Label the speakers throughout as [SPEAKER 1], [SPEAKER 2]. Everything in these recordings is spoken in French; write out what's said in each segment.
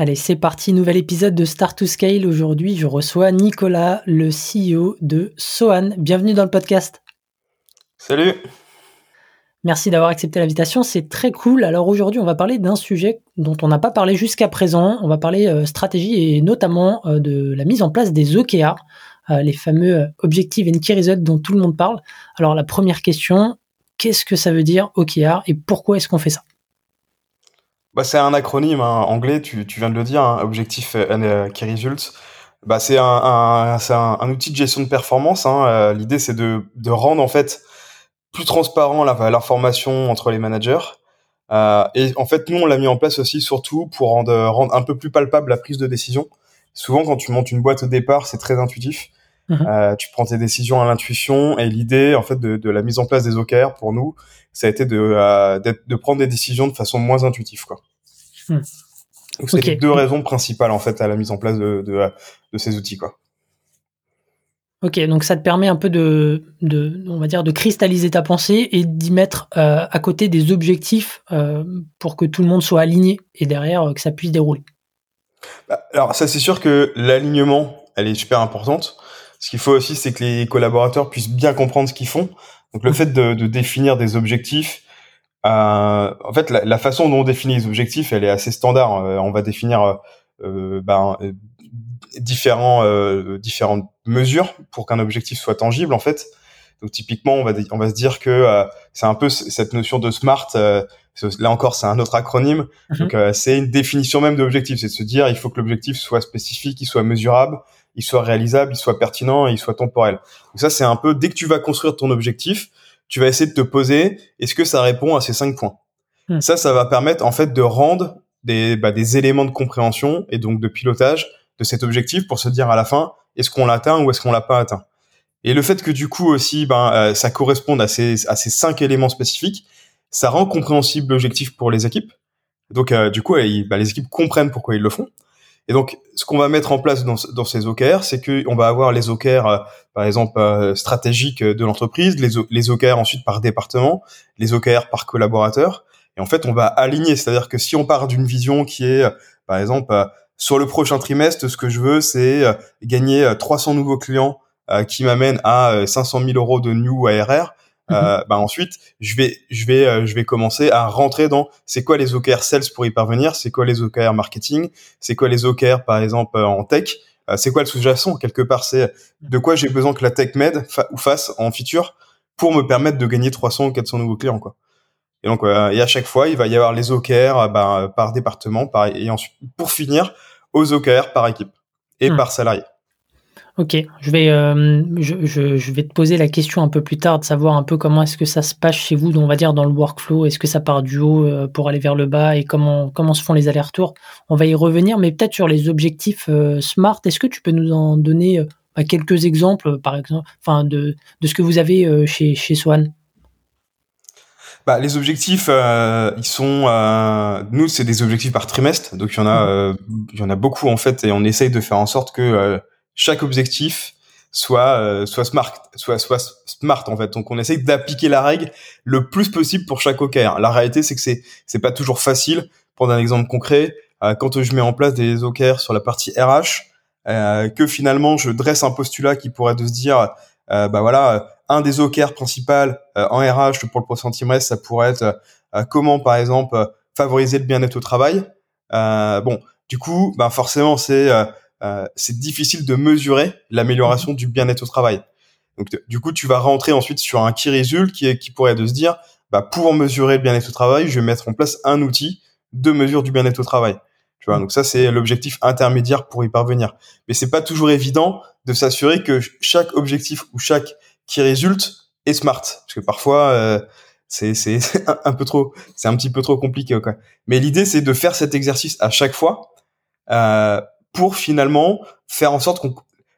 [SPEAKER 1] Allez, c'est parti, nouvel épisode de Start to Scale. Aujourd'hui, je reçois Nicolas, le CEO de Sohan. Bienvenue dans le podcast.
[SPEAKER 2] Salut.
[SPEAKER 1] Merci d'avoir accepté l'invitation, c'est très cool. Alors aujourd'hui, on va parler d'un sujet dont on n'a pas parlé jusqu'à présent. On va parler euh, stratégie et notamment euh, de la mise en place des OKR, euh, les fameux Objective and Key Results dont tout le monde parle. Alors la première question, qu'est-ce que ça veut dire OKR et pourquoi est-ce qu'on fait ça?
[SPEAKER 2] Bah, c'est un acronyme hein, anglais, tu, tu, viens de le dire, hein, Objectif and Key Results. Bah, c'est un, un, un, un, outil de gestion de performance. Hein. L'idée, c'est de, de rendre en fait plus transparent l'information entre les managers. Euh, et en fait, nous, on l'a mis en place aussi surtout pour rendre, rendre un peu plus palpable la prise de décision. Souvent, quand tu montes une boîte au départ, c'est très intuitif. Mhm. Euh, tu prends tes décisions à l'intuition et l'idée, en fait, de, de, la mise en place des OKR pour nous, ça a été de, euh, de prendre des décisions de façon moins intuitive, quoi. Hmm. Donc, c'est les deux raisons principales, en fait, à la mise en place de, de, de ces outils, quoi.
[SPEAKER 1] Ok, donc ça te permet un peu de, de on va dire, de cristalliser ta pensée et d'y mettre euh, à côté des objectifs euh, pour que tout le monde soit aligné et derrière euh, que ça puisse dérouler.
[SPEAKER 2] Bah, alors ça c'est sûr que l'alignement, elle est super importante. Ce qu'il faut aussi, c'est que les collaborateurs puissent bien comprendre ce qu'ils font. Donc le mmh. fait de, de, définir des objectifs, en fait la, la, façon dont on définit les objectifs, elle est assez standard. on va définir ben, différents euh, différentes mesures pour qu'un objectif soit tangible en fait. Donc typiquement, on va on va se dire que euh, c'est un peu cette notion de smart. Euh, là encore, c'est un autre acronyme. Donc euh, c'est une définition même de l'objectif. C'est de se dire il faut que l'objectif soit spécifique, il soit mesurable, il soit réalisable, il soit pertinent et il soit temporel. Donc ça, c'est un peu dès que tu vas construire ton objectif, tu vas essayer de te poser est-ce que ça répond à ces cinq points? Mhm. Ça, ça va permettre en fait de rendre des, bah, des éléments de compréhension et donc de pilotage de cet objectif pour se dire à la fin est-ce qu'on l'atteint ou est-ce qu'on l'a pas atteint? Et le fait que du coup aussi ben euh, ça corresponde à ces à ces cinq éléments spécifiques, ça rend compréhensible l'objectif pour les équipes. Donc euh, du coup ben, les équipes comprennent pourquoi ils le font. Et donc ce qu'on va mettre en place dans, ces OKR, c'est que on va avoir les OKR euh, par exemple stratégiques de l'entreprise, les, les OKR ensuite par département, les OKR par collaborateur. Et en fait, on va aligner, c'est-à-dire que si on part d'une vision qui est, par exemple, sur le prochain trimestre, ce que je veux, c'est euh, gagner 300 euh, nouveaux clients euh, qui m'amènent à 500 000 euros de new ARR. Euh, bah ensuite, je vais, je vais, je vais commencer à rentrer dans c'est quoi les OKR sales pour y parvenir, c'est quoi les OKR marketing, c'est quoi les OKR par exemple en tech, c'est quoi le sous-jacent quelque part, c'est de quoi j'ai besoin que la tech m'aide ou fasse en feature pour me permettre de gagner 300 ou 400 nouveaux clients quoi. Et donc, et à chaque fois, il va y avoir les OKR bah, par département, par, et ensuite, pour finir, aux OKR par équipe et hmm. par salarié.
[SPEAKER 1] Ok, je vais, euh, je, je, vais te poser la question un peu plus tard de savoir un peu comment est-ce que ça se passe chez vous, on va dire dans le workflow. Est-ce que ça part du haut euh, pour aller vers le bas et comment, comment se font les allers-retours? On va y revenir, mais peut-être sur les objectifs euh, SMART. Est-ce que tu peux nous en donner bah, quelques exemples, par exemple, enfin de, de ce que vous avez chez, chez Swan?
[SPEAKER 2] Bah, les objectifs, euh, ils sont, euh, nous, c'est des objectifs par trimestre, donc il y en a, euh, il y en a beaucoup en fait, et on essaye de faire en sorte que chaque objectif soit soit smart, soit soit smart en fait. Donc on essaye d'appliquer la règle le plus possible pour chaque OKR. La réalité, c'est que c'est c'est pas toujours facile. Pour un exemple concret, quand je mets en place des OKR sur la partie RH, que finalement je dresse un postulat qui pourrait de se dire, bah voilà un des OKR principaux euh, en RH pour le prochain trimestre, ça pourrait être euh, comment, par exemple, euh, favoriser le bien-être au travail. bon, du coup, bah forcément, c'est c'est difficile de mesurer l'amélioration du bien-être au travail. Donc, du coup, tu vas rentrer ensuite sur un key result qui qui pourrait de se dire, bah pour mesurer le bien-être au travail, je vais mettre en place un outil de mesure du bien-être au travail. Tu vois, donc ça c'est l'objectif intermédiaire pour y parvenir. Mais c'est pas toujours évident de s'assurer que chaque objectif ou chaque qui résulte est smart. Parce que parfois, euh, c'est c'est un, peu trop, c'est un petit peu trop compliqué quoi. Mais l'idée c'est de faire cet exercice à chaque fois euh, pour finalement faire en sorte qu'on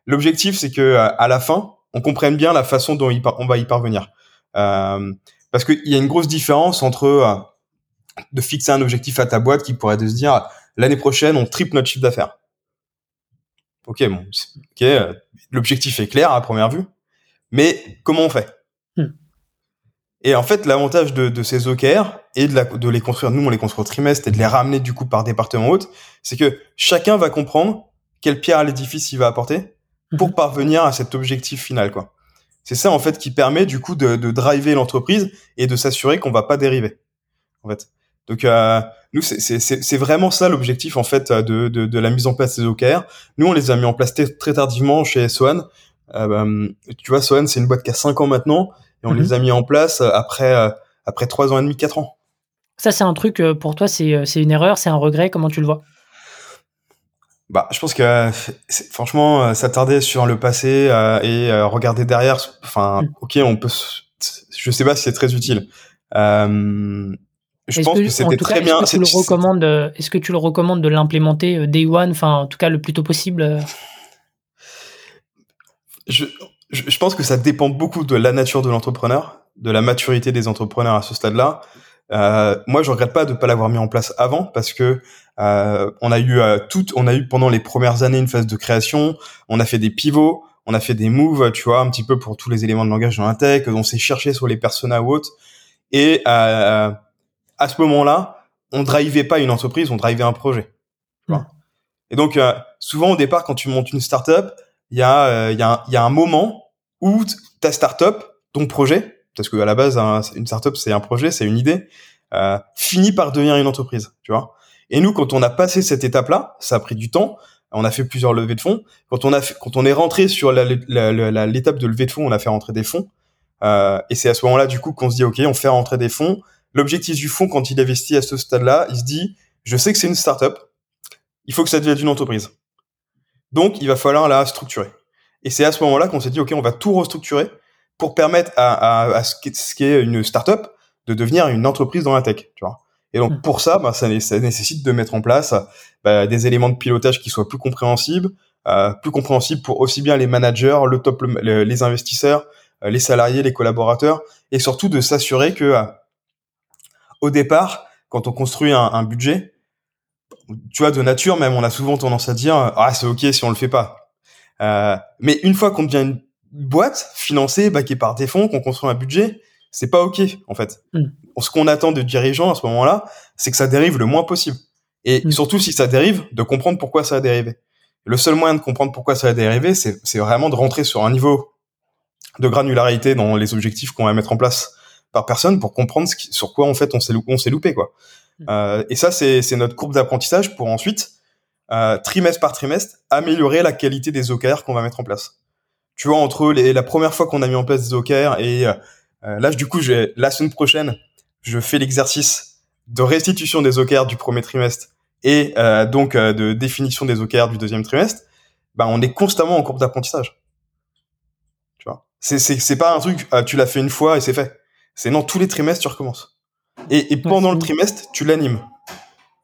[SPEAKER 2] l'objectif c'est que à la fin on comprenne bien la façon dont on va y parvenir. Euh, parce qu'il y a une grosse différence entre euh, de fixer un objectif à ta boîte qui pourrait se dire l'année prochaine on triple notre chiffre d'affaires. Ok, bon, ok, euh, l'objectif est clair à première vue, mais comment on fait? Hmm. Et en fait, l'avantage de, de, ces OKR et de, la, de les construire, nous on les construit au trimestre et de les ramener du coup par département haute, c'est que chacun va comprendre quelle pierre à l'édifice il va apporter pour hmm. parvenir à cet objectif final, quoi. C'est ça en fait qui permet du coup de, de driver l'entreprise et de s'assurer qu'on va pas dériver. En fait. Donc euh, nous c'est vraiment ça l'objectif en fait de, de, de, la mise en place des OKR. Nous on les a mis en place très tardivement chez Soan. Euh, bah, tu vois Soan c'est une boîte qui a 5 ans maintenant et on mhm. les a mis en place après euh, après 3 ans et demi 4 ans.
[SPEAKER 1] Ça c'est un truc euh, pour toi c'est une erreur, c'est un regret, comment tu le vois?
[SPEAKER 2] Bah, je pense que franchement, euh, s'attarder sur le passé euh, et euh, regarder derrière, enfin, mm. ok, on peut. Je sais pas si c'est très utile. Euh, je pense que, c'était très bien.
[SPEAKER 1] Est-ce que, tu le recommandes Est-ce que tu le recommandes de l'implémenter day one, enfin, en tout cas le plus tôt possible
[SPEAKER 2] je, je, je pense que ça dépend beaucoup de la nature de l'entrepreneur, de la maturité des entrepreneurs à ce stade-là. Euh, moi, je regrette pas de pas l'avoir mis en place avant parce que euh, on a eu euh, tout, on a eu pendant les premières années une phase de création. On a fait des pivots, on a fait des moves, tu vois, un petit peu pour tous les éléments de langage dans la tech. On s'est cherché sur les personas ou autres. Et euh, à ce moment-là, on drivait pas une entreprise, on drivait un projet. Et donc, souvent au départ, quand tu montes une startup, il y a, il y, a, y a un moment où ta startup, ton projet, parce que à la base, une startup c'est un projet, c'est une idée, euh, finit par devenir une entreprise, tu vois. Et nous, quand on a passé cette étape-là, ça a pris du temps. On a fait plusieurs levées de fonds. Quand on a quand on est rentré sur l'étape de levée de fonds, on a fait rentrer des fonds. Euh, et c'est à ce moment-là, du coup, qu'on se dit, OK, on fait rentrer des fonds. L'objectif du fonds, quand il investit à ce stade-là, il se dit, je sais que c'est une startup. Il faut que ça devienne une entreprise. Donc, il va falloir la structurer. Et c'est à ce moment-là qu'on s'est dit, OK, on va tout restructurer pour permettre à, à, à ce qui est une startup de devenir une entreprise dans la tech, tu vois. Et donc hmm. pour ça, bah, ça, ça, nécessite de mettre en place bah, des éléments de pilotage qui soient plus compréhensibles, euh, plus compréhensibles pour aussi bien les managers, le top, les investisseurs, euh, les salariés, les collaborateurs, et surtout de s'assurer que euh, au départ, quand on construit un, un, budget, tu vois, de nature même, on a souvent tendance à dire ah c'est ok si on le fait pas. Euh, mais une fois qu'on devient une boîte financée, backée par des fonds, qu'on construit un budget, c'est pas ok en fait. Mm. Ce qu'on attend de dirigeants à ce moment-là, c'est que ça dérive le moins possible. Et mm. surtout si ça dérive, de comprendre pourquoi ça a dérivé. Le seul moyen de comprendre pourquoi ça a dérivé, c'est vraiment de rentrer sur un niveau de granularité dans les objectifs qu'on va mettre en place par personne pour comprendre ce sur quoi en fait on s'est on s'est loupé quoi. Euh, et ça c'est notre courbe d'apprentissage pour ensuite euh, trimestre par trimestre améliorer la qualité des OKR qu'on va mettre en place tu vois, entre les, la première fois qu'on a mis en place des OKR et euh, là, du coup, la semaine prochaine, je fais l'exercice de restitution des OKR du premier trimestre et euh, donc euh, de définition des OKR du deuxième trimestre. Ben, on est constamment en cours d'apprentissage. Tu vois, c'est pas un truc, ah, tu l'as fait une fois et c'est fait. C'est non, tous les trimestres tu recommences. Et, et pendant le trimestre, tu l'animes.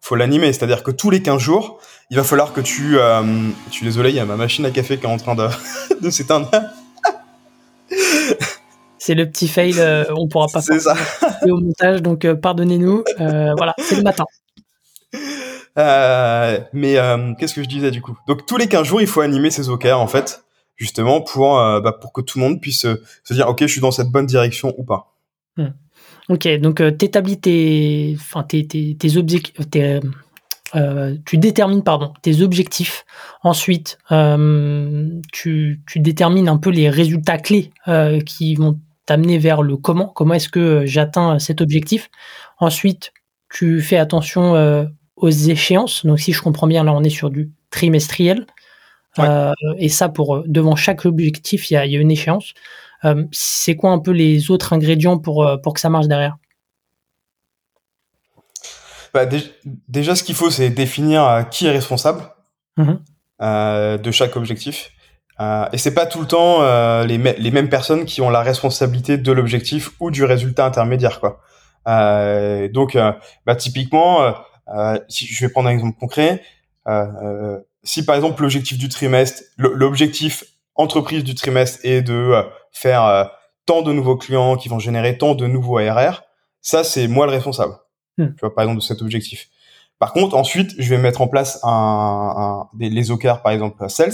[SPEAKER 2] Faut l'animer, c'est-à-dire que tous les 15 jours, il va falloir que tu... Euh, je suis désolé, il y a ma machine à café qui est en train de, de s'éteindre.
[SPEAKER 1] C'est le petit fail, euh, on pourra pas faire ça. au montage, donc euh, pardonnez-nous. Euh, voilà, c'est le matin.
[SPEAKER 2] mais qu'est-ce que je disais du coup? Donc tous les 15 jours, il faut animer ces OKR en fait, justement pour, bah, pour que tout le monde puisse se dire ok, je suis dans cette bonne direction ou pas.
[SPEAKER 1] Hmm. Ok, donc tu établis tes, enfin, tes, tes, tes objectifs, euh, tu détermines pardon tes objectifs. Ensuite, euh, tu, tu, détermines un peu les résultats clés euh, qui vont t'amener vers le comment. Comment est-ce que j'atteins cet objectif Ensuite, tu fais attention aux échéances. Donc, si je comprends bien, là, on est sur du trimestriel. et ça, pour devant chaque objectif, il y a, y a, une échéance. C'est quoi un peu les autres ingrédients pour, pour que ça marche derrière?
[SPEAKER 2] Bah, déjà, ce qu'il faut, c'est définir euh, qui est responsable euh, de chaque objectif. Euh, et c'est pas tout le temps euh, les, les, mêmes personnes qui ont la responsabilité de l'objectif ou du résultat intermédiaire, quoi. Euh, donc, euh, bah, typiquement, si je vais prendre un exemple concret, si par exemple l'objectif du trimestre, l'objectif entreprise du trimestre est de faire tant de nouveaux clients qui vont générer tant de nouveaux ARR, ça c'est moi le responsable. Hmm. Tu vois, par exemple de cet objectif. Par contre, ensuite, je vais mettre en place un, un des, les OKR, par exemple, sales,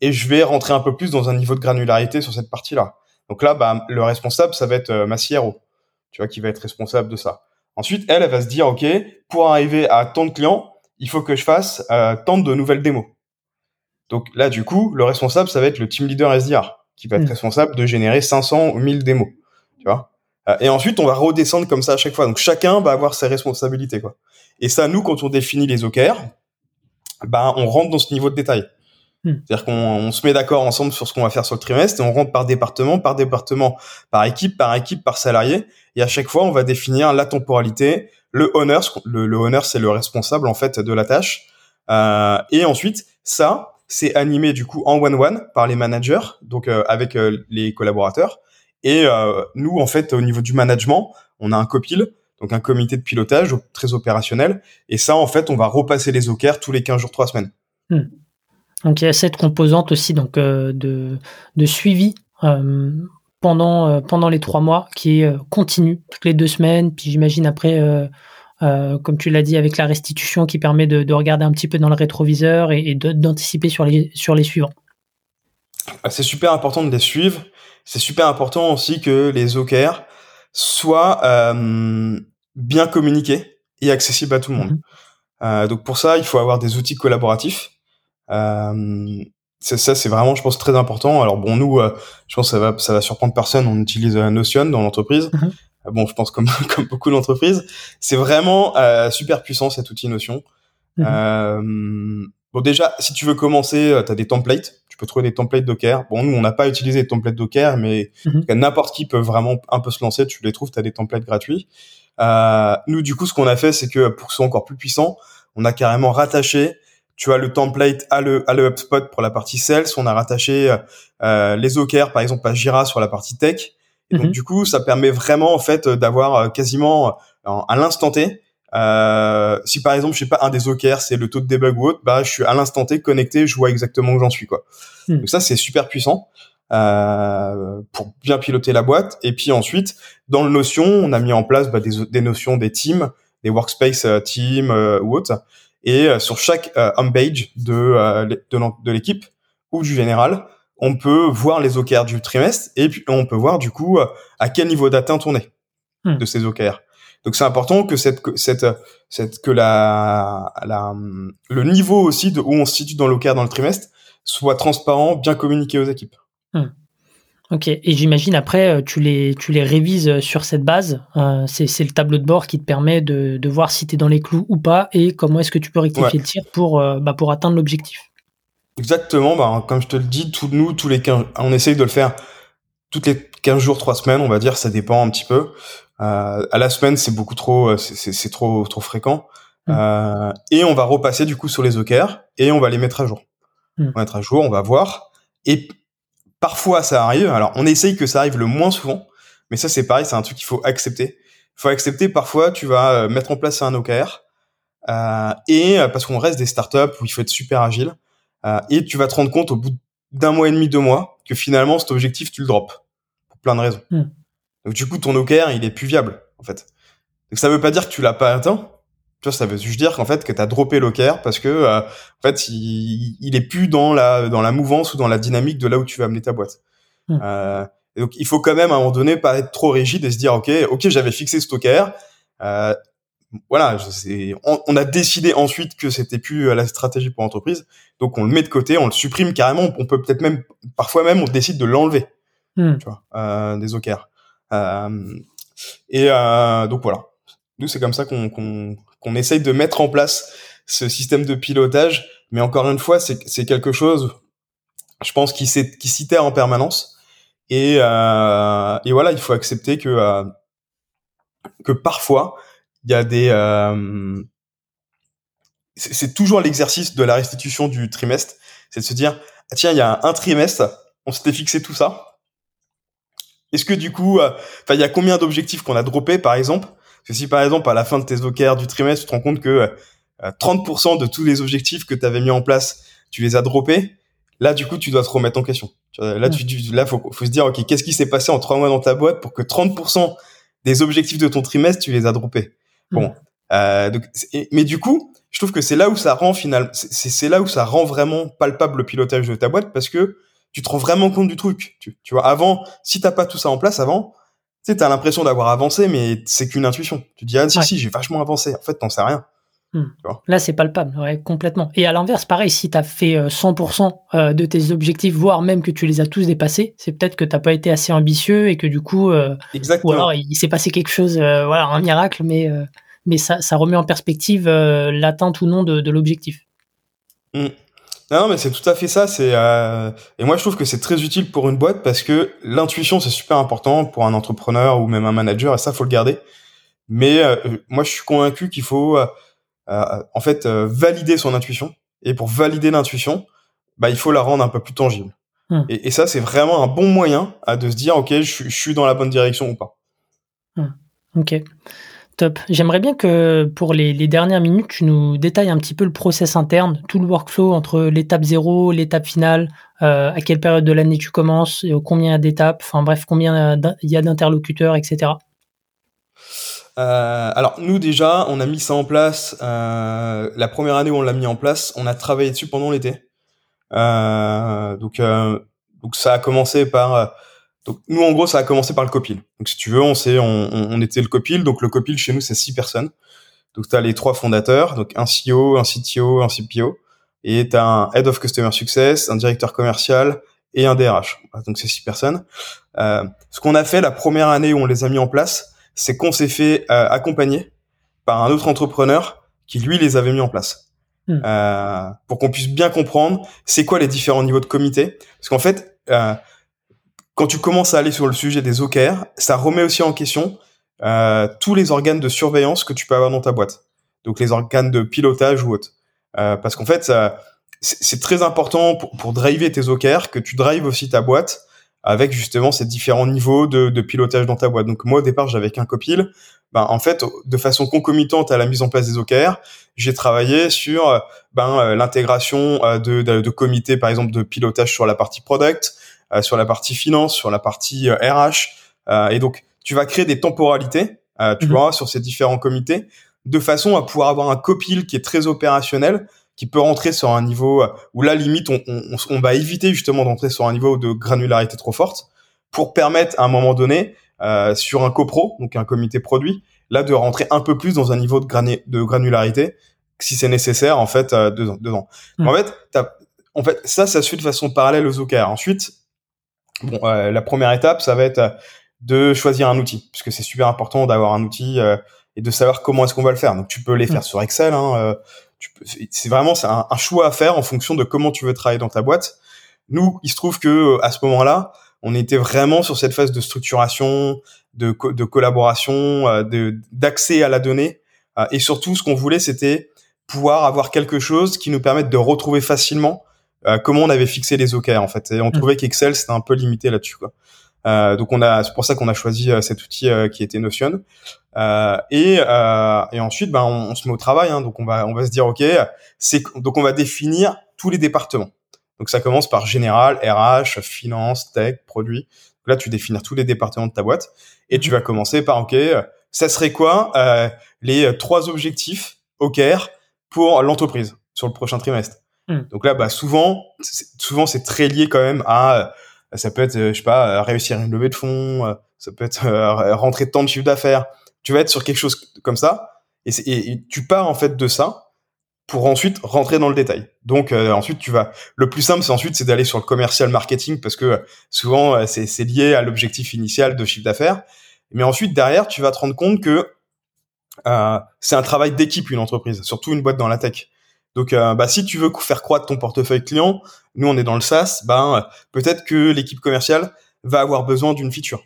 [SPEAKER 2] et je vais rentrer un peu plus dans un niveau de granularité sur cette partie-là. Donc là, bah, le responsable, ça va être euh, ma CRO, tu vois, qui va être responsable de ça. Ensuite, elle, elle va se dire, OK, pour arriver à tant de clients, il faut que je fasse euh, tant de nouvelles démos. Donc là, du coup, le responsable, ça va être le team leader SDR, qui va être hmm. responsable de générer 500 ou 1000 démos, tu vois. Euh, et ensuite, on va redescendre comme ça à chaque fois. Donc chacun va avoir ses responsabilités, quoi. Et ça, nous, quand on définit les OKR, bah, on rentre dans ce niveau de détail. Hmm. C'est-à-dire qu'on se met d'accord ensemble sur ce qu'on va faire sur le trimestre et on rentre par département, par département, par équipe, par équipe, par salarié. Et à chaque fois, on va définir la temporalité, le owner, le, le c'est le responsable en fait de la tâche. Euh, et ensuite, ça, c'est animé du coup en one-one par les managers, donc euh, avec euh, les collaborateurs. Et euh, nous, en fait, au niveau du management, on a un copil, donc un comité de pilotage très opérationnel. Et ça, en fait, on va repasser les OKR tous les 15 jours, 3 semaines. Hmm.
[SPEAKER 1] Donc il y a cette composante aussi donc de, de suivi pendant pendant les trois mois qui est continue toutes les deux semaines. Puis j'imagine après, comme tu l'as dit, avec la restitution qui permet de, de, regarder un petit peu dans le rétroviseur et, et d'anticiper sur les sur les suivants.
[SPEAKER 2] Ah, c'est super important de les suivre. C'est super important aussi que les OKR soient bien communiqués et accessibles à tout le monde. Mm-hmm. donc pour ça, il faut avoir des outils collaboratifs. Euh, ça, c'est vraiment, je pense, très important. Alors bon, nous, euh, je pense que ça va, ça va surprendre personne. On utilise euh, Notion dans l'entreprise. Mhm. Bon, je pense comme, comme beaucoup d'entreprises, c'est vraiment super puissant cet outil Notion. Mhm. bon, déjà, si tu veux commencer, tu as des templates. Tu peux trouver des templates Docker. Bon, nous, on n'a pas utilisé des templates Docker, mais mhm. n'importe qui peut vraiment un peu se lancer. Tu les trouves, tu as des templates gratuits. nous, du coup, ce qu'on a fait, c'est que pour que ce soit encore plus puissant, on a carrément rattaché tu as le template à le, à le HubSpot pour la partie sales. On a rattaché euh, les OKR, par exemple, à Jira sur la partie tech. Et donc, mhm. du coup, ça permet vraiment, en fait, d'avoir euh, quasiment euh, à l'instant T. Euh, si par exemple, je sais pas, un des OKR, c'est le taux de debug ou autre, bah, je suis à l'instant T connecté, je vois exactement où j'en suis, quoi. Mhm. Donc ça, c'est super puissant. Euh, pour bien piloter la boîte. Et puis ensuite, dans le Notion, on a mis en place bah, des, des notions des teams, des workspace euh, teams ou autres, et euh, sur chaque euh, homepage de, euh, de, de l'équipe ou du général, on peut voir les OKR du trimestre et puis on peut voir du coup à quel niveau d'atteinte on est hmm. de ces OKR. Donc c'est important que cette, cette, cette que la, la, le niveau aussi de où on se situe dans l'OKR dans le trimestre soit transparent, bien communiqué aux équipes. Hmm.
[SPEAKER 1] Ok, et j'imagine après, euh, tu les, tu les révises euh, sur cette base. Euh, c'est le tableau de bord qui te permet de, de voir si tu es dans les clous ou pas et comment est-ce que tu peux rectifier le tir pour, bah, pour atteindre l'objectif.
[SPEAKER 2] Exactement, bah, comme je te le dis, tout, nous, tous les 15, on essaye de le faire toutes les 15 jours, 3 semaines, on va dire, ça dépend un petit peu. Euh, à la semaine, c'est beaucoup trop, c'est trop, trop fréquent. Mmh. Euh, et on va repasser du coup sur les OKR et on va les mettre à jour. Mmh. On va mettre à jour, on va voir. Et Parfois, ça arrive. Alors, on essaye que ça arrive le moins souvent, mais ça, c'est pareil, c'est un truc qu'il faut accepter. Il faut accepter. Parfois, tu vas euh, mettre en place un OKR euh, et euh, parce qu'on reste des startups où il faut être super agile euh, et tu vas te rendre compte au bout d'un mois et demi, deux mois, que finalement, cet objectif, tu le drops pour plein de raisons. Hmm. Donc, du coup, ton OKR, il est plus viable en fait. Donc, ça veut pas dire que tu l'as pas atteint, tu vois, ça veut juste dire qu'en fait que tu as droppé l'OKR parce que euh, en fait il, il est plus dans la dans la mouvance ou dans la dynamique de là où tu vas amener ta boîte. Hmm. Euh, donc il faut quand même à un moment donné pas être trop rigide et se dire ok ok j'avais fixé ce OKR. Euh, voilà, on, on, a décidé ensuite que c'était plus la stratégie pour l'entreprise, donc on le met de côté, on le supprime carrément. On peut peut-être même parfois même on décide de l'enlever, hmm. tu vois, euh, des OKR. Euh, et euh, donc voilà, nous c'est comme ça qu'on qu'on essaye de mettre en place ce système de pilotage. Mais encore une fois, c'est quelque chose, je pense, qui s'itère en permanence. Et, euh, et voilà, il faut accepter que euh, que parfois il y a des euh, c'est toujours l'exercice de la restitution du trimestre, c'est de se dire ah, tiens, il y a un, trimestre, on s'était fixé tout ça. Est-ce que du coup, euh, enfin, il y a combien d'objectifs qu'on a droppés, par exemple? Parce que si par exemple à la fin de tes OKR du trimestre, tu te rends compte que 30% de tous les objectifs que tu avais mis en place, tu les as droppés, là du coup, tu dois te remettre en question. Là, tu, là, faut, faut se dire, ok, qu'est-ce qui s'est passé en trois mois dans ta boîte pour que 30% des objectifs de ton trimestre, tu les as droppés? Bon, mm. euh, donc, mais du coup, je trouve que c'est là où ça rend final, c'est là où ça rend vraiment palpable le pilotage de ta boîte parce que tu te rends vraiment compte du truc. Tu, tu vois, avant, si t'as pas tout ça en place avant, tu sais, t'as l'impression d'avoir avancé, mais c'est qu'une intuition. Tu dis ah si si, j'ai vachement avancé. En fait, t'en sais rien.
[SPEAKER 1] Hmm. Là, c'est palpable, ouais, complètement. Et à l'inverse, pareil, si tu as fait 100% euh, euh, de tes objectifs, voire même que tu les as tous dépassés, c'est peut-être que tu pas été assez ambitieux et que du coup, euh, ou alors il, s'est passé quelque chose, voilà, un miracle, mais, mais ça, ça remet en perspective l'atteinte ou non de, l'objectif.
[SPEAKER 2] Hmm. Non, mais c'est tout à fait ça. C'est et moi je trouve que c'est très utile pour une boîte parce que l'intuition c'est super important pour un entrepreneur ou même un manager et ça faut le garder. Mais moi je suis convaincu qu'il faut en fait euh, valider son intuition. Et pour valider l'intuition, bah, il faut la rendre un peu plus tangible. Hmm. Et, ça, c'est vraiment un bon moyen à de se dire, ok, je, suis dans la bonne direction ou pas.
[SPEAKER 1] Hmm. Ok. Top. J'aimerais bien que pour les, dernières minutes, tu nous détailles un petit peu le process interne, tout le workflow entre l'étape 0, l'étape finale, euh, à quelle période de l'année tu commences, et combien d'étapes, enfin bref, combien il y a d'interlocuteurs, etc.
[SPEAKER 2] Euh, alors nous déjà, on a mis ça en place. Euh, la première année où on l'a mis en place, on a travaillé dessus pendant l'été. Euh, donc euh, donc ça a commencé par euh, donc nous en gros ça a commencé par le copil. Donc si tu veux, on sait on, on, était le copil. Donc le copil chez nous c'est six personnes. Donc tu as les trois fondateurs, donc un CEO, un CTO, un CPO, et tu as un Head of Customer Success, un directeur commercial et un DRH. Donc c'est six personnes. Euh, ce qu'on a fait la première année où on les a mis en place, c'est qu'on s'est fait euh, accompagner par un autre entrepreneur qui lui les avait mis en place. Hmm. Euh, pour qu'on puisse bien comprendre c'est quoi les différents niveaux de comité? Parce qu'en fait, euh, quand tu commences à aller sur le sujet des OKR, ça remet aussi en question euh, tous les organes de surveillance que tu peux avoir dans ta boîte. Donc les organes de pilotage ou autres. Euh, parce qu'en fait, c'est très important pour, pour driver tes OKR que tu drives aussi ta boîte avec justement ces différents niveaux de, de, pilotage dans ta boîte. Donc moi au départ j'avais qu'un copil. Ben, en fait, de façon concomitante à la mise en place des OKR, j'ai travaillé sur ben, euh, l'intégration euh, de, de, de, comités, par exemple, de pilotage sur la partie product, euh, sur la partie finance, sur la partie RH. et donc, tu vas créer des temporalités, tu mhm. vois, sur ces différents comités, de façon à pouvoir avoir un copil qui est très opérationnel, qui peut rentrer sur un niveau euh, où là limite on, on, on va éviter justement d'entrer sur un niveau de granularité trop forte pour permettre à un moment donné euh, sur un copro donc un comité produit là de rentrer un peu plus dans un niveau de, de granularité si c'est nécessaire en fait euh, dedans, dedans. Hmm. En fait en fait ça ça se fait de façon parallèle aux OKR ensuite bon euh, la première étape ça va être de choisir un outil puisque c'est super important d'avoir un outil et de savoir comment est-ce qu'on va le faire donc tu peux les faire hmm. sur Excel hein, c'est vraiment c'est un, choix à faire en fonction de comment tu veux travailler dans ta boîte. Nous, il se trouve que à ce moment-là, on était vraiment sur cette phase de structuration, de, de collaboration, euh, de d'accès à la donnée, euh, et surtout, ce qu'on voulait, c'était pouvoir avoir quelque chose qui nous permette de retrouver facilement euh, comment on avait fixé les OKR en fait. Et on mmh. trouvait qu'Excel c'était un peu limité là-dessus quoi. Euh, donc on a, c'est pour ça qu'on a choisi euh, cet outil euh, qui était Notion. Et, et ensuite, ben, on, se met au travail. Hein, donc on va, on va se dire, ok, c'est donc on va définir tous les départements. Donc ça commence par général, RH, finance, tech, produit. Donc là, tu définis tous les départements de ta boîte et tu mhm. vas commencer par, ok, ça serait quoi euh, les trois objectifs OKR pour l'entreprise sur le prochain trimestre? Mhm. Donc là, bah souvent, souvent c'est très lié quand même à ça peut être, euh, je sais pas, euh, réussir une levée de fonds, euh, ça peut être rentrer tant de chiffre d'affaires. Tu vas être sur quelque chose comme ça, et, tu pars en fait de ça pour ensuite rentrer dans le détail. Donc ensuite tu vas. Le plus simple, c'est ensuite c'est d'aller sur le commercial marketing parce que souvent c'est lié à l'objectif initial de chiffre d'affaires. Mais ensuite derrière, tu vas te rendre compte que euh, c'est un travail d'équipe une entreprise, surtout une boîte dans la tech. Donc, euh, bah, si tu veux faire croître ton portefeuille client, nous on est dans le SaaS, ben peut-être que l'équipe commerciale va avoir besoin d'une feature.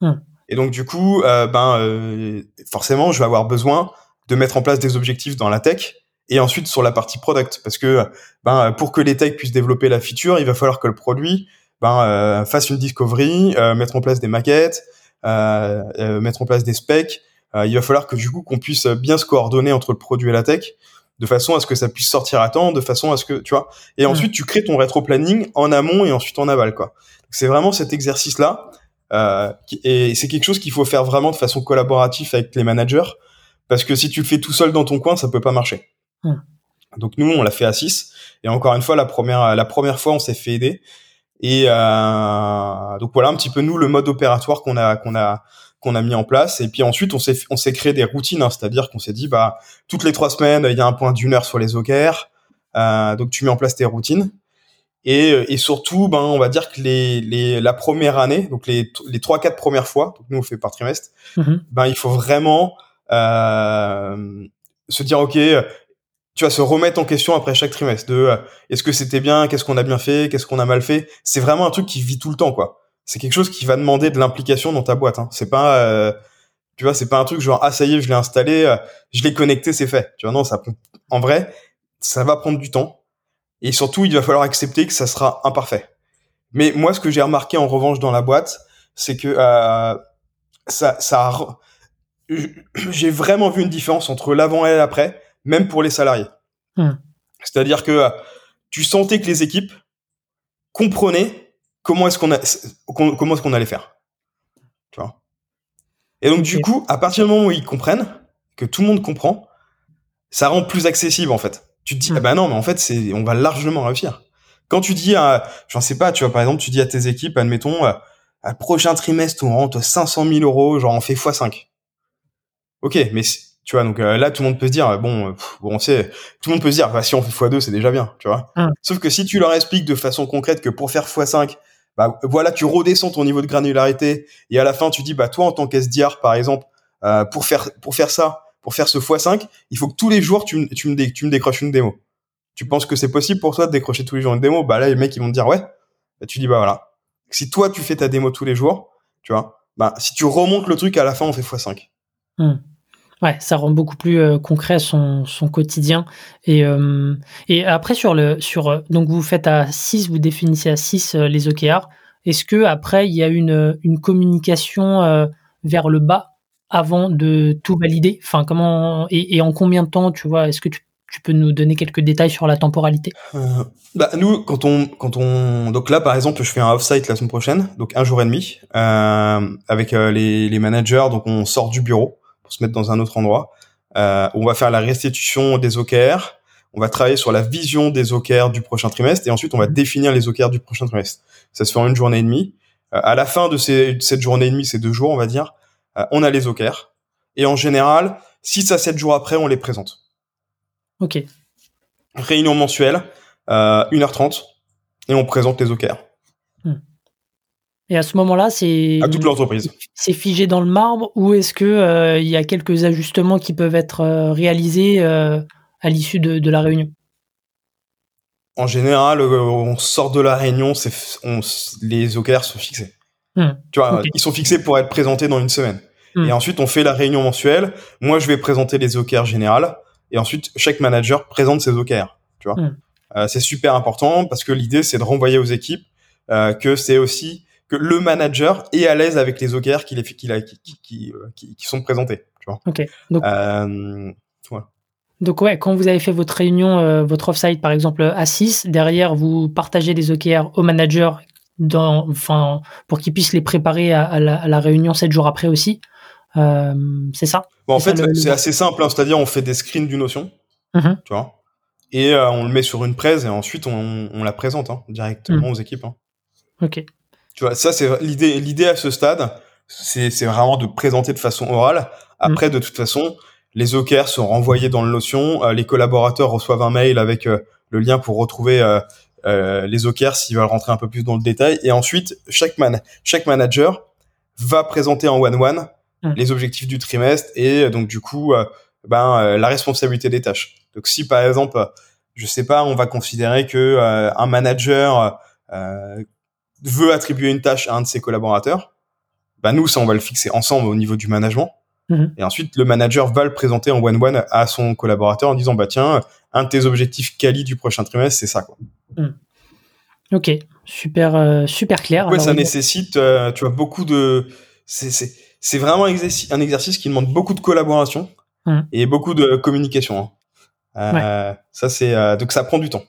[SPEAKER 2] Hmm. Et donc du coup, euh, ben euh, forcément, je vais avoir besoin de mettre en place des objectifs dans la tech et ensuite sur la partie product parce que ben pour que les techs puissent développer la feature, il va falloir que le produit ben euh, fasse une discovery, euh, mettre en place des maquettes, euh, mettre en place des specs. il va falloir que du coup qu'on puisse bien se coordonner entre le produit et la tech de façon à ce que ça puisse sortir à temps, de façon à ce que tu vois. Et ensuite tu crées ton rétro planning en amont et ensuite en aval quoi. C'est vraiment cet exercice là. Euh, et c'est quelque chose qu'il faut faire vraiment de façon collaborative avec les managers parce que si tu le fais tout seul dans ton coin, ça peut pas marcher. Donc nous, on l'a fait à 6. Et encore une fois, la première, la première fois, on s'est fait aider. Et euh, donc voilà un petit peu nous le mode opératoire qu'on a qu'on a qu'on a mis en place. Et puis ensuite, on s'est on s'est créé des routines, hein, c'est-à-dire qu'on s'est dit bah toutes les trois semaines, il y a un point d'une heure sur les OKR. Euh, donc tu mets en place tes routines. Et, et surtout, ben on va dire que les, les la première année, donc les les trois quatre premières fois, donc nous on fait par trimestre, mm-hmm. ben il faut vraiment euh, se dire ok, tu vas se remettre en question après chaque trimestre de euh, est-ce que c'était bien, qu'est-ce qu'on a bien fait, qu'est-ce qu'on a mal fait. C'est vraiment un truc qui vit tout le temps quoi. C'est quelque chose qui va demander de l'implication dans ta boîte. Hein. C'est pas euh, tu vois, c'est pas un truc genre ah ça y est, je l'ai installé, euh, je l'ai connecté, c'est fait. Tu vois non, ça en vrai, ça va prendre du temps et surtout il va falloir accepter que ça sera imparfait. Mais moi ce que j'ai remarqué en revanche dans la boîte, c'est que ça ça j'ai vraiment vu une différence entre l'avant et l'après, même pour les salariés. Hmm. C'est-à-dire que euh, tu sentais que les équipes comprenaient comment est-ce qu'on a, comment est-ce qu'on allait faire. Tu vois? Et donc du coup, à partir du moment où ils comprennent, que tout le monde comprend, ça rend plus accessible en fait. Tu te dis, hmm. ah bah non, mais en fait, c'est, on va largement réussir. Quand tu dis, à, j'en sais pas, tu vois, par exemple, tu dis à tes équipes, admettons, euh, à, prochain trimestre, on rentre 500 000 euros, genre on fait x5. Ok, mais tu vois, donc euh, là, tout le monde peut se dire, bon, bon, on sait, tout le monde peut se dire, bah, si on fait x2, c'est déjà bien, tu vois. Hum. Sauf que si tu leur expliques de façon concrète que pour faire x5, bah voilà, tu redescends ton niveau de granularité et à la fin, tu dis, bah toi, en tant qu'SDR, par exemple, euh, pour faire pour faire ça, pour faire ce x5, il faut que tous les jours, tu, me, décroches une démo. Tu penses que c'est possible pour toi de décrocher tous les jours une démo? Bah là, les mecs, ils vont te dire, ouais. Bah, tu dis, bah voilà. Si toi, tu fais ta démo tous les jours, tu vois, bah si tu remontes le truc, à la fin, on fait x5.
[SPEAKER 1] Ouais, ça rend beaucoup plus euh, concret son, quotidien. Et, euh, et après, sur le, sur, euh, donc vous faites à 6, vous définissez à 6 les OKR. Est-ce que après, il y a une communication vers le bas? Avant de tout valider? Enfin, comment, et, et, en combien de temps, tu vois, est-ce que tu, tu, peux nous donner quelques détails sur la temporalité?
[SPEAKER 2] Bah, Nous, quand on, quand on, donc là, par exemple, je fais un off-site la semaine prochaine, donc un jour et demi, avec les, les managers, donc on sort du bureau se mettre dans un autre endroit. Euh, on va faire la restitution des OKR. On va travailler sur la vision des OKR du prochain trimestre et ensuite on va définir les OKR du prochain trimestre. Ça se fait en une journée et demie. Euh, à la fin de, ces, cette journée et demie, ces deux jours, on va dire, euh, on a les OKR. Et en général, 6 à 7 jours après, on les présente.
[SPEAKER 1] Ok.
[SPEAKER 2] Réunion mensuelle, 1h30, et on présente les OKR.
[SPEAKER 1] Et à ce moment-là, c'est
[SPEAKER 2] à toute l'entreprise.
[SPEAKER 1] C'est figé dans le marbre ou est-ce que euh, il y a quelques ajustements qui peuvent être euh, réalisés euh, à l'issue de, la réunion?
[SPEAKER 2] En général, on sort de la réunion, les OKR sont fixés. Hmm. Tu vois, ils sont fixés pour être présentés dans une semaine. Hmm. Et ensuite, on fait la réunion mensuelle. Moi, je vais présenter les OKR générales. Et ensuite, chaque manager présente ses OKR. Tu vois, hmm. c'est super important parce que l'idée, c'est de renvoyer aux équipes que c'est aussi que le manager est à l'aise avec les OKR qui, qui, qui, euh, qui, qui, sont présentés. Tu vois.
[SPEAKER 1] Ok. Donc, euh, donc ouais, quand vous avez fait votre réunion, euh, votre offsite par exemple à 6, derrière vous partagez des OKR au manager dans, enfin, pour qu'il puisse les préparer à, la, réunion 7 jours après aussi. c'est ça
[SPEAKER 2] bon, En fait, c'est assez simple, hein, c'est-à-dire on fait des screens du notion, mm-hmm. tu vois, et on le met sur une presse et ensuite on, on la présente hein, directement mm. aux équipes. Hein.
[SPEAKER 1] Ok.
[SPEAKER 2] Tu vois, ça c'est l'idée. L'idée à ce stade, c'est vraiment de présenter de façon orale. Après, mm. de toute façon, les OKR sont renvoyés dans le Notion. Euh, les collaborateurs reçoivent un mail avec euh, le lien pour retrouver euh, les OKR s'ils veulent rentrer un peu plus dans le détail. Et ensuite, chaque man, chaque manager va présenter en one-one mm. les objectifs du trimestre et donc du coup, ben la responsabilité des tâches. Donc si par exemple, je sais pas, on va considérer que un manager veut attribuer une tâche à un de ses collaborateurs, bah nous, ça, on va le fixer ensemble au niveau du management. Mhm. Et ensuite, le manager va le présenter en one-one à son collaborateur en disant, bah tiens, un de tes objectifs quali du prochain trimestre, c'est ça. Quoi.
[SPEAKER 1] Hmm. Ok, super, super clair.
[SPEAKER 2] Ouais, ça nécessite, tu vois, beaucoup de. C'est vraiment un exercice qui demande beaucoup de collaboration hmm. et beaucoup de communication. Hein. Ça, c'est donc ça prend du temps.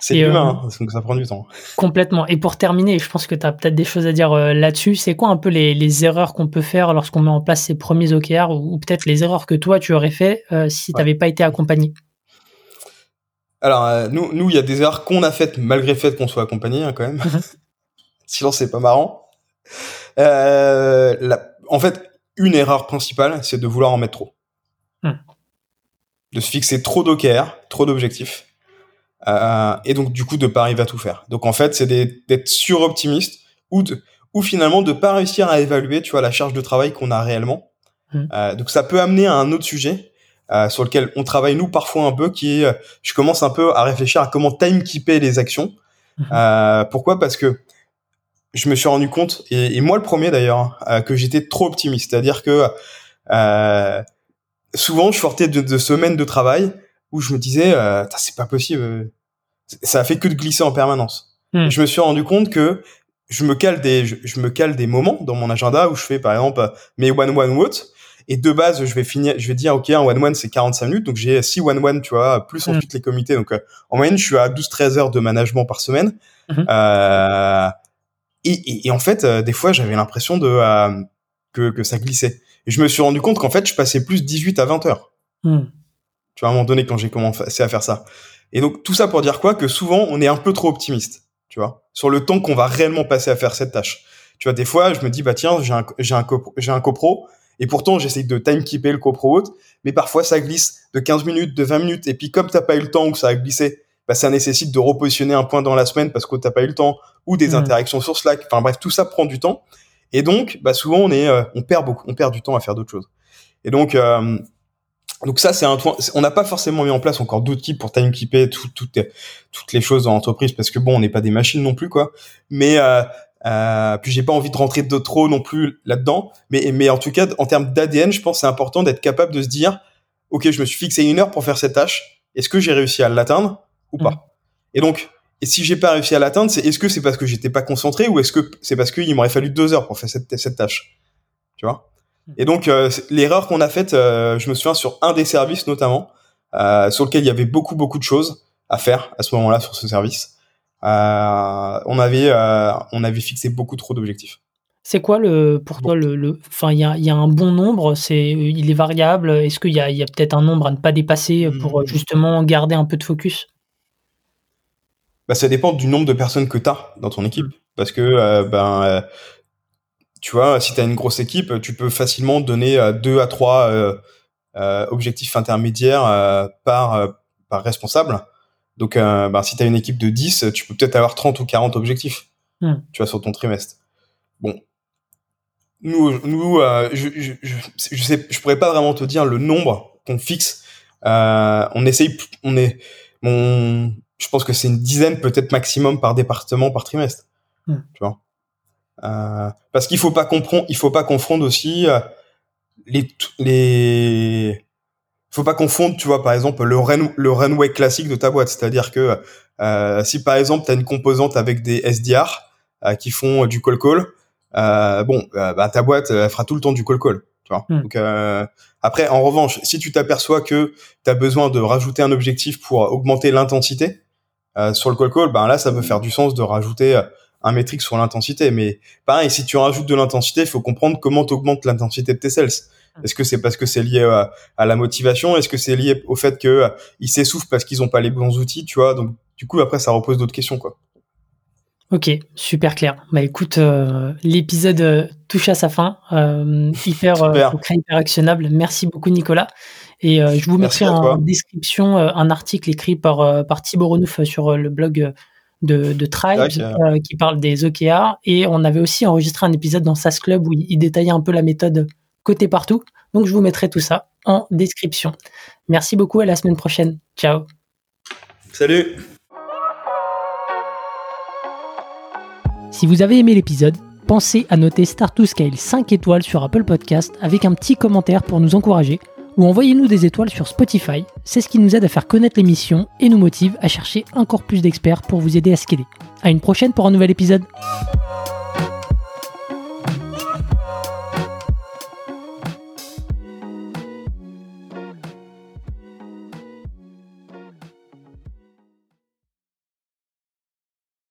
[SPEAKER 2] C'est humain, euh, hein, que ça prend du temps.
[SPEAKER 1] Complètement. Et pour terminer, je pense que tu as peut-être des choses à dire euh, là-dessus. C'est quoi un peu les, erreurs qu'on peut faire lorsqu'on met en place ces premiers OKR ou, peut-être les erreurs que toi tu aurais fait euh, si tu n'avais pas été accompagné?
[SPEAKER 2] Alors, nous, nous, il y a des erreurs qu'on a faites malgré le fait qu'on soit accompagné hein, quand même. Mhm. Sinon, c'est pas marrant. en fait, une erreur principale, c'est de vouloir en mettre trop. Hmm. De se fixer trop d'OKR, trop d'objectifs euh, et donc du coup de pas arriver à tout faire. Donc en fait, c'est d'être suroptimiste ou de, ou finalement de pas réussir à évaluer, tu vois, la charge de travail qu'on a réellement. Euh, donc ça peut amener à un autre sujet euh, sur lequel on travaille nous parfois un peu, qui est, je commence un peu à réfléchir à comment timekeeper les actions. Mmh. Euh, pourquoi? Parce que je me suis rendu compte, et, et moi le premier d'ailleurs, euh, que j'étais trop optimiste. C'est-à-dire que souvent je sortais de, de semaines de travail où je me disais, euh, c'est pas possible, ça a fait que de glisser en permanence. Hmm. Je me suis rendu compte que je me cale des, je, me cale des moments dans mon agenda où je fais par exemple mes one one what et de base je vais finir, je vais dire ok un one one c'est 45 minutes donc j'ai 6 one one tu vois plus hmm. ensuite les comités donc euh, en moyenne je suis à 12-13 heures de management par semaine hmm. euh, et, et, en fait euh, des fois j'avais l'impression de euh, que, que ça glissait et je me suis rendu compte qu'en fait je passais plus 18 à 20 heures tu vois, à un moment donné, quand j'ai commencé à faire ça. Et donc, tout ça pour dire quoi? Que souvent, on est un peu trop optimiste, tu vois, sur le temps qu'on va réellement passer à faire cette tâche. Tu vois, des fois, je me dis, bah, tiens, j'ai un, j'ai un, j'ai un copro, et pourtant, j'essaye de timekeeper le copro haute, mais parfois, ça glisse de 15 minutes, de 20 minutes, et puis comme t'as pas eu le temps ou que ça a glissé, bah, ça nécessite de repositionner un point dans la semaine parce que t'as pas eu le temps, ou des mmh. interactions sur Slack. Enfin, bref, tout ça prend du temps. Et donc, bah, souvent, on est, euh, on perd beaucoup, on perd du temps à faire d'autres choses. Et donc, euh, donc ça, c'est un On n'a pas forcément mis en place encore d'autres types pour timekeeper tout, tout, toutes les choses dans l'entreprise parce que bon, on n'est pas des machines non plus quoi. Mais euh, euh, puis j'ai pas envie de rentrer de trop non plus là-dedans. Mais mais en tout cas, en termes d'ADN, je pense que c'est important d'être capable de se dire, ok, je me suis fixé une heure pour faire cette tâche. Est-ce que j'ai réussi à l'atteindre ou pas mmh. Et donc, et si j'ai pas réussi à l'atteindre, c'est est-ce que c'est parce que j'étais pas concentré ou est-ce que c'est parce qu'il m'aurait fallu deux heures pour faire cette, cette tâche? Tu vois? Et donc euh, l'erreur qu'on a faite, euh, je me souviens sur un des services notamment, euh, sur lequel il y avait beaucoup beaucoup de choses à faire à ce moment-là sur ce service. On avait on avait fixé beaucoup trop d'objectifs.
[SPEAKER 1] C'est quoi le pour toi le, enfin il y a, y a, un bon nombre, c'est il est variable. Est-ce qu'il y a, y a peut-être un nombre à ne pas dépasser pour mmh. justement garder un peu de focus?
[SPEAKER 2] Bah, ça dépend du nombre de personnes que tu as dans ton équipe. Parce que ben, tu vois, si tu as une grosse équipe, tu peux facilement donner euh, deux à trois euh, euh, objectifs intermédiaires par, par responsable. Donc, ben, si tu as une équipe de 10, tu peux peut-être avoir 30 ou 40 objectifs, hmm. tu vois, sur ton trimestre. Bon. Nous, nous je, je, je, sais, je pourrais pas vraiment te dire le nombre qu'on fixe. on essaye, on est, on, je pense que c'est une dizaine peut-être maximum par département par trimestre. Hmm. Tu vois. Euh, parce qu'il faut pas comprendre, il faut pas confondre aussi euh, les les faut pas confondre, tu vois, par exemple, le, run, le runway classique de ta boîte. C'est-à-dire que euh, si par exemple, tu as une composante avec des SDR euh, qui font du call-call, euh, bon, bah, ta boîte, elle fera tout le temps du call-call. Tu vois hmm. Donc, après, en revanche, si tu t'aperçois que tu as besoin de rajouter un objectif pour augmenter l'intensité sur le call-call, ben là, ça peut faire du sens de rajouter un métrique sur l'intensité. Mais pareil, si tu rajoutes de l'intensité, il faut comprendre comment tu augmentes l'intensité de tes sales. Est-ce que c'est parce que c'est lié à, la motivation? Est-ce que c'est lié au fait que euh, ils s'essoufflent parce qu'ils n'ont pas les bons outils, tu vois? Donc du coup après ça repose d'autres questions quoi.
[SPEAKER 1] Ok, super clair. Bah écoute, euh, l'épisode euh, touche à sa fin. hyper, hyper actionnable. Merci beaucoup Nicolas. Et je vous mettrai en description un article écrit par, par Thibaut Renouf sur le blog de, de Tribes euh, qui parle des OKR. Et on avait aussi enregistré un épisode dans SAS Club où il, détaillait un peu la méthode côté partout. Donc je vous mettrai tout ça en description. Merci beaucoup, à la semaine prochaine. Ciao.
[SPEAKER 2] Salut.
[SPEAKER 1] Si vous avez aimé l'épisode, pensez à noter Start to Scale 5 étoiles sur Apple Podcast avec un petit commentaire pour nous encourager ou envoyez-nous des étoiles sur Spotify. C'est ce qui nous aide à faire connaître l'émission et nous motive à chercher encore plus d'experts pour vous aider à scaler. À une prochaine pour un nouvel épisode.